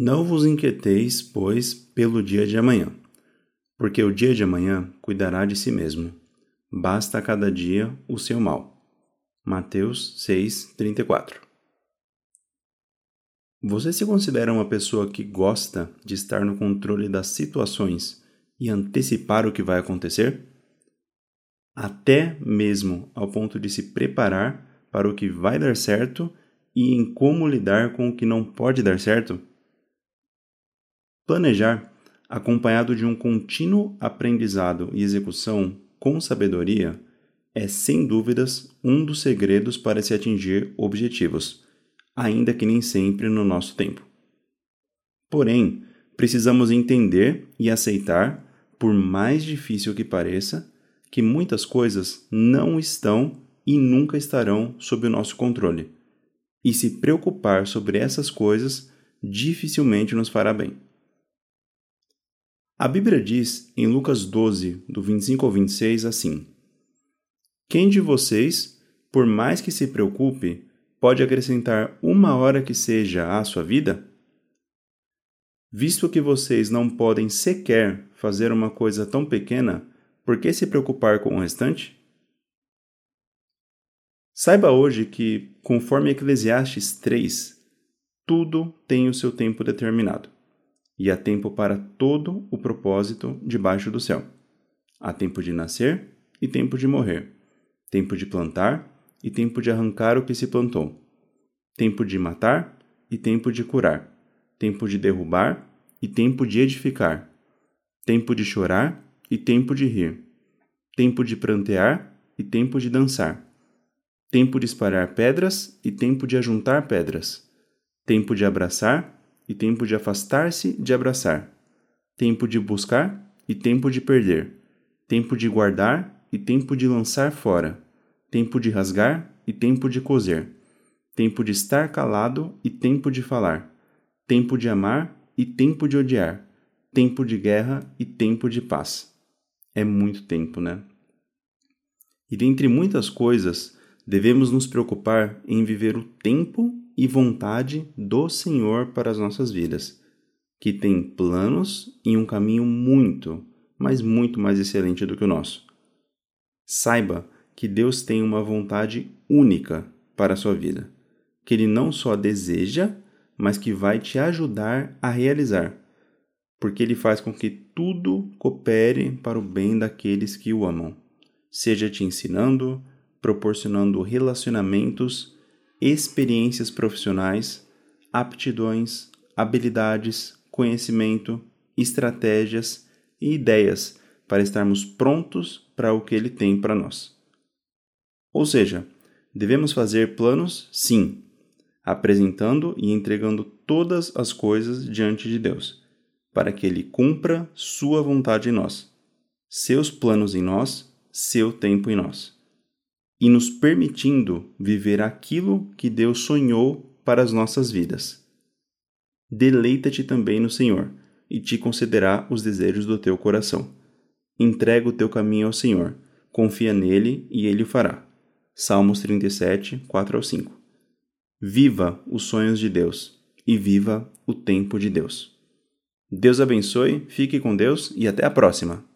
Não vos inquieteis, pois, pelo dia de amanhã, porque o dia de amanhã cuidará de si mesmo. Basta a cada dia o seu mal. Mateus 6:34. Você se considera uma pessoa que gosta de estar no controle das situações e antecipar o que vai acontecer? Até mesmo ao ponto de se preparar para o que vai dar certo e em como lidar com o que não pode dar certo? Planejar, acompanhado de um contínuo aprendizado e execução com sabedoria, é sem dúvidas um dos segredos para se atingir objetivos, ainda que nem sempre no nosso tempo. Porém, precisamos entender e aceitar, por mais difícil que pareça, que muitas coisas não estão e nunca estarão sob o nosso controle. E se preocupar sobre essas coisas dificilmente nos fará bem. A Bíblia diz em Lucas 12, do 25 ao 26, assim: Quem de vocês, por mais que se preocupe, pode acrescentar uma hora que seja à sua vida? Visto que vocês não podem sequer fazer uma coisa tão pequena, por que se preocupar com o restante? Saiba hoje que, conforme Eclesiastes 3, tudo tem o seu tempo determinado e há tempo para todo o propósito debaixo do céu. Há tempo de nascer e tempo de morrer, tempo de plantar e tempo de arrancar o que se plantou, tempo de matar e tempo de curar, tempo de derrubar e tempo de edificar, tempo de chorar e tempo de rir, tempo de prantear e tempo de dançar, tempo de espalhar pedras e tempo de ajuntar pedras, tempo de abraçar e tempo de afastar-se de abraçar, tempo de buscar e tempo de perder, tempo de guardar e tempo de lançar fora, tempo de rasgar e tempo de coser, tempo de estar calado e tempo de falar, tempo de amar e tempo de odiar, tempo de guerra e tempo de paz. É muito tempo, né? E dentre muitas coisas, devemos nos preocupar em viver o tempo e vontade do Senhor para as nossas vidas, que tem planos e um caminho muito, mas muito mais excelente do que o nosso. Saiba que Deus tem uma vontade única para a sua vida, que Ele não só deseja, mas que vai te ajudar a realizar, porque Ele faz com que tudo coopere para o bem daqueles que o amam, seja te ensinando, proporcionando relacionamentos experiências profissionais, aptidões, habilidades, conhecimento, estratégias e ideias para estarmos prontos para o que ele tem para nós. Ou seja, devemos fazer planos, sim, apresentando e entregando todas as coisas diante de Deus, para que ele cumpra sua vontade em nós, seus planos em nós, seu tempo em nós e nos permitindo viver aquilo que Deus sonhou para as nossas vidas. Deleita-te também no Senhor, e te concederá os desejos do teu coração. Entrega o teu caminho ao Senhor, confia nele e ele o fará. Salmos 37, 4 ao 5. Viva os sonhos de Deus e viva o tempo de Deus. Deus abençoe, fique com Deus e até a próxima!